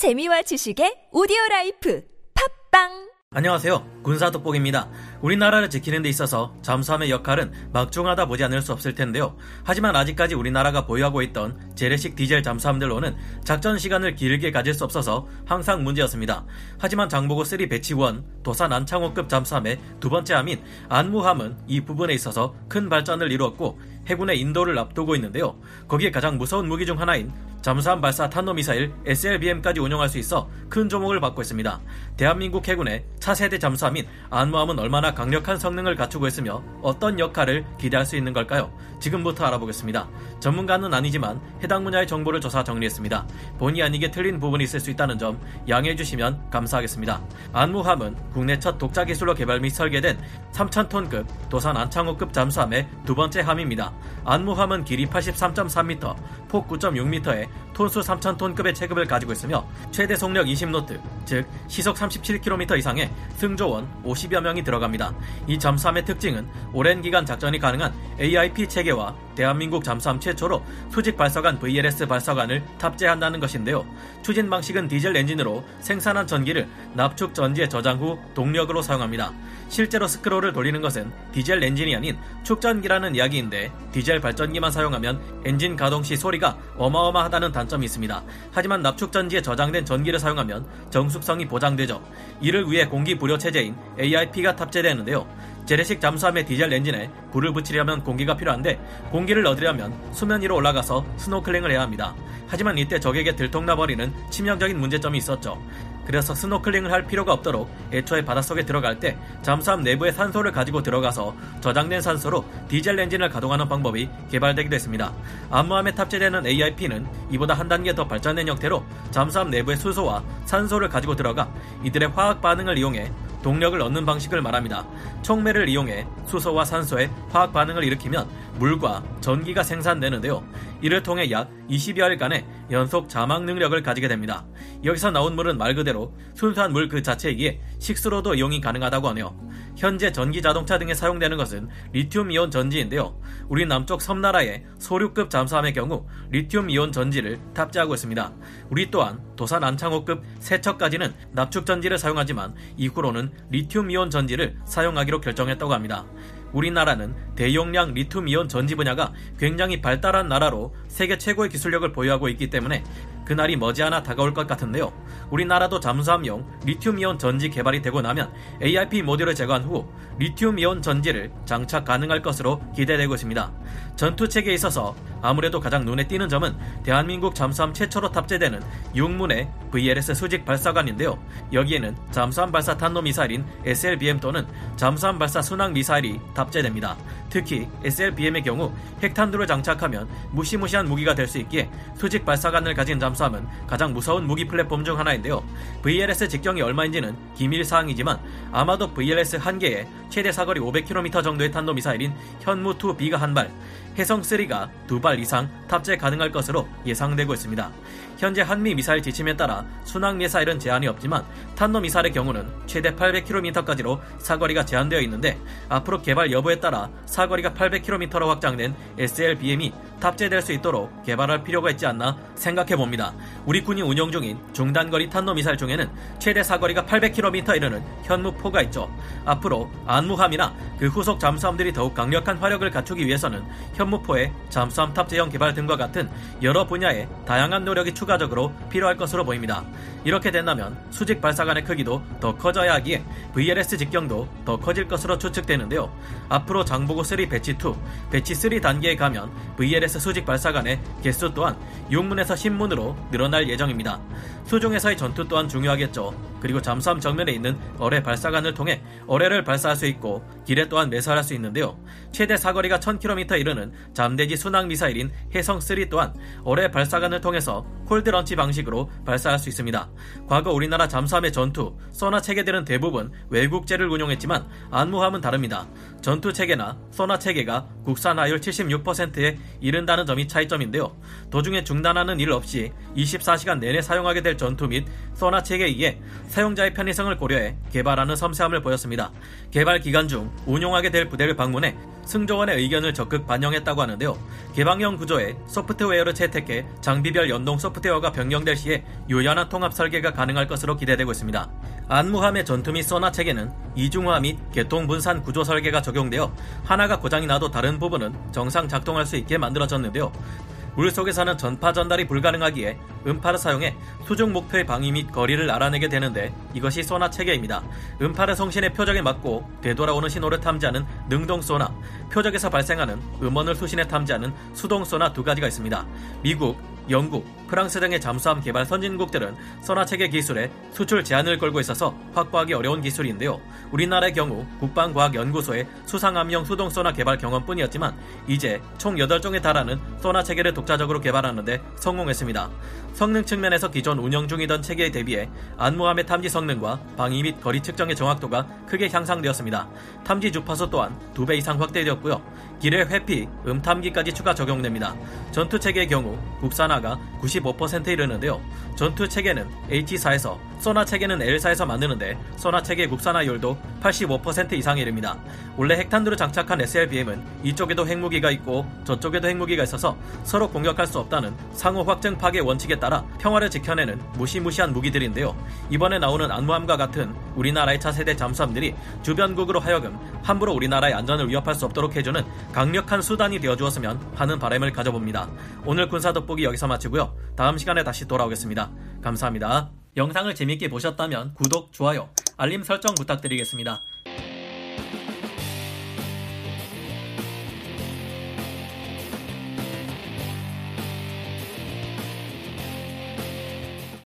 재미와 지식의 오디오 라이프 팟빵 안녕하세요. 군사 돋보기입니다. 우리나라를 지키는 데 있어서 잠수함의 역할은 막중하다 보지 않을 수 없을 텐데요. 하지만 아직까지 우리나라가 보유하고 있던 재래식 디젤 잠수함들로는 작전 시간을 길게 가질 수 없어서 항상 문제였습니다. 하지만 장보고 3 Batch one 도산 안창호급 잠수함의 두 번째 함인 안무함은 이 부분에 있어서 큰 발전을 이루었고 해군에 인도를 앞두고 있는데요. 거기에 가장 무서운 무기 중 하나인 잠수함 발사 탄도미사일 SLBM까지 운용할 수 있어 큰 조목을 받고 있습니다. 대한민국 해군의 차세대 잠수함인 안무함은 얼마나 강력한 성능을 갖추고 있으며 어떤 역할을 기대할 수 있는 걸까요? 지금부터 알아보겠습니다. 전문가는 아니지만 해당 분야의 정보를 조사 정리했습니다. 본의 아니게 틀린 부분이 있을 수 있다는 점 양해해 주시면 감사하겠습니다. 안무함은 국내 첫 독자 기술로 개발 및 설계된 3,000톤급 도산 안창호급 잠수함의 두 번째 함입니다. 안무함은 길이 83.3m, 폭 9.6m에 톤수 3,000톤급의 체급을 가지고 있으며 최대 속력 20노트, 즉 시속 37km 이상의 승조원 50여 명이 들어갑니다. 이 잠수함의 특징은 오랜 기간 작전이 가능한 AIP 체계와 대한민국 잠수함 최초로 수직 발사관 VLS 발사관을 탑재한다는 것인데요. 추진 방식은 디젤 엔진으로 생산한 전기를 납축 전지에 저장 후 동력으로 사용합니다. 실제로 스크루를 돌리는 것은 디젤 엔진이 아닌 축전기라는 이야기인데 디젤 발전기만 사용하면 엔진 가동 시 소리가 어마어마하다는 단점이 있습니다. 하지만 납축 전지에 저장된 전기를 사용하면 정숙성이 보장되죠. 이를 위해 공기 불요 체계인 AIP가 탑재되는데요. 재래식 잠수함의 디젤 엔진에 불을 붙이려면 공기가 필요한데 공기를 얻으려면 수면 위로 올라가서 스노클링을 해야 합니다. 하지만 이때 적에게 들통나버리는 치명적인 문제점이 있었죠. 그래서 스노클링을 할 필요가 없도록 애초에 바닷속에 들어갈 때 잠수함 내부에 산소를 가지고 들어가서 저장된 산소로 디젤 엔진을 가동하는 방법이 개발되기도 했습니다. 안무함에 탑재되는 AIP는 이보다 한 단계 더 발전된 형태로 잠수함 내부의 수소와 산소를 가지고 들어가 이들의 화학 반응을 이용해 동력을 얻는 방식을 말합니다. 촉매를 이용해 수소와 산소의 화학 반응을 일으키면 물과 전기가 생산되는데요. 이를 통해 약 20여일간의 연속 자막 능력을 가지게 됩니다. 여기서 나온 물은 말 그대로 순수한 물 그 자체이기에 식수로도 이용이 가능하다고 하네요. 현재 전기 자동차 등에 사용되는 것은 리튬 이온 전지인데요. 우리 남쪽 섬나라의 소류급 잠수함의 경우 리튬 이온 전지를 탑재하고 있습니다. 우리 또한 도산 안창호급 세척까지는 납축 전지를 사용하지만 이후로는 리튬 이온 전지를 사용하기로 결정했다고 합니다. 우리나라는 대용량 리튬 이온 전지 분야가 굉장히 발달한 나라로 세계 최고의 기술력을 보유하고 있기 때문에 그날이 머지않아 다가올 것 같은데요. 우리나라도 잠수함용 리튬이온 전지 개발이 되고 나면 ARP 모듈을 제거한 후 리튬이온 전지를 장착 가능할 것으로 기대되고 있습니다. 전투 체계에 있어서 아무래도 가장 눈에 띄는 점은 대한민국 잠수함 최초로 탑재되는 육문의 VLS 수직 발사관인데요. 여기에는 잠수함 발사 탄도 미사일인 SLBM 또는 잠수함 발사 순항 미사일이 탑재됩니다. 특히 SLBM의 경우 핵탄두를 장착하면 무시무시한 무기가 될 수 있기에 수직 발사관을 가진 잠수함 은 가장 무서운 무기 플랫폼 중 하나인데요. VLS 직경이 얼마인지는 기밀 사항이지만 아마도 VLS 한 개에 최대 사거리 500km 정도의 탄도 미사일인 현무 2B가 한 발, 해성 3가 두 발 이상 탑재 가능할 것으로 예상되고 있습니다. 현재 한미 미사일 지침에 따라 순항 미사일은 제한이 없지만 탄도 미사일의 경우는 최대 800km까지로 사거리가 제한되어 있는데 앞으로 개발 여부에 따라 사거리가 800km로 확장된 SLBM이 탑재될 수 있도록 개발할 필요가 있지 않나 생각해 봅니다. 우리 군이 운영 중인 중단거리 탄도미사일 중에는 최대 사거리가 800km 이르는 현무포가 있죠. 앞으로 안무함이나 그 후속 잠수함들이 더욱 강력한 화력을 갖추기 위해서는 현무포의 잠수함 탑재형 개발 등과 같은 여러 분야의 다양한 노력이 추가적으로 필요할 것으로 보입니다. 이렇게 된다면 수직 발사관의 크기도 더 커져야 하기에 VLS 직경도 더 커질 것으로 추측되는데요. 앞으로 장보고 3 배치 2, 배치 3 단계에 가면 VLS 수직 발사관의 개수 또한 6문에서 10문으로 늘어날 예정입니다. 수중에서의 전투 또한 중요하겠죠. 그리고 잠수함 정면에 있는 어뢰 발사관을 통해 어뢰를 발사할 수 있고 길에 또한 매설할 수 있는데요. 최대 사거리가 1000km 이르는 잠대지 순항 미사일인 해성3 또한 어뢰 발사관을 통해서 콜드 런치 방식으로 발사할 수 있습니다. 과거 우리나라 잠수함의 전투, 소나 체계들은 대부분 외국제를 운용했지만 안무함은 다릅니다. 전투 체계나 소나 체계가 국산화율 76%에 이른다는 점이 차이점인데요. 도중에 중단하는 일 없이 24시간 내내 사용하게 될 전투 및 소나 체계이기에 사용자의 편의성을 고려해 개발하는 섬세함을 보였습니다. 개발 기간 중 운용하게 될 부대를 방문해 승조원의 의견을 적극 반영했다고 하는데요. 개방형 구조에 소프트웨어를 채택해 장비별 연동 소프트웨어가 변경될 시에 유연한 통합 설계가 가능할 것으로 기대되고 있습니다. 안무함의 전투 및 소나 체계는 이중화 및 개통 분산 구조 설계가 적용되어 하나가 고장이 나도 다른 부분은 정상 작동할 수 있게 만들어졌는데요. 물 속에서는 전파 전달이 불가능하기에 음파를 사용해 수중 목표의 방위 및 거리를 알아내게 되는데 이것이 소나 체계입니다. 음파를 송신의 표적에 맞고 되돌아오는 신호를 탐지하는 능동 소나, 표적에서 발생하는 음원을 수신해 탐지하는 수동 소나 두 가지가 있습니다. 미국, 영국, 프랑스 등의 잠수함 개발 선진국들은 선화체계 기술에 수출 제한을 걸고 있어서 확보하기 어려운 기술인데요. 우리나라의 경우 국방과학연구소의 수상함용 수동소나 개발 경험뿐이었지만 이제 총 8종에 달하는 소나 체계를 독자적으로 개발하는데 성공했습니다. 성능 측면에서 기존 운영 중이던 체계에 대비해 안무함의 탐지 성능과 방위 및 거리 측정의 정확도가 크게 향상되었습니다. 탐지 주파수 또한 2배 이상 확대되었고요. 기뢰 회피, 음탐기까지 추가 적용됩니다. 전투 체계의 경우 국산화가 95%에 이르는데요. 전투 체계는 H사에서 소나 체계는 L사에서 만드는데 소나 체계 국산화율도 85% 이상에 이릅니다. 원래 핵탄두를 장착한 SLBM은 이쪽에도 핵무기가 있고 저쪽에도 핵무기가 있어서 서로 공격할 수 없다는 상호 확정 파괴 원칙에 따라 평화를 지켜내는 무시무시한 무기들인데요. 이번에 나오는 안무함과 같은 우리나라의 차세대 잠수함들이 주변국으로 하여금 함부로 우리나라의 안전을 위협할 수 없도록 해주는 강력한 수단이 되어주었으면 하는 바람을 가져봅니다. 오늘 군사 돋보기 여기서 마치고요. 다음 시간에 다시 돌아오겠습니다. 감사합니다. 영상을 재밌게 보셨다면 구독, 좋아요, 알림 설정 부탁드리겠습니다.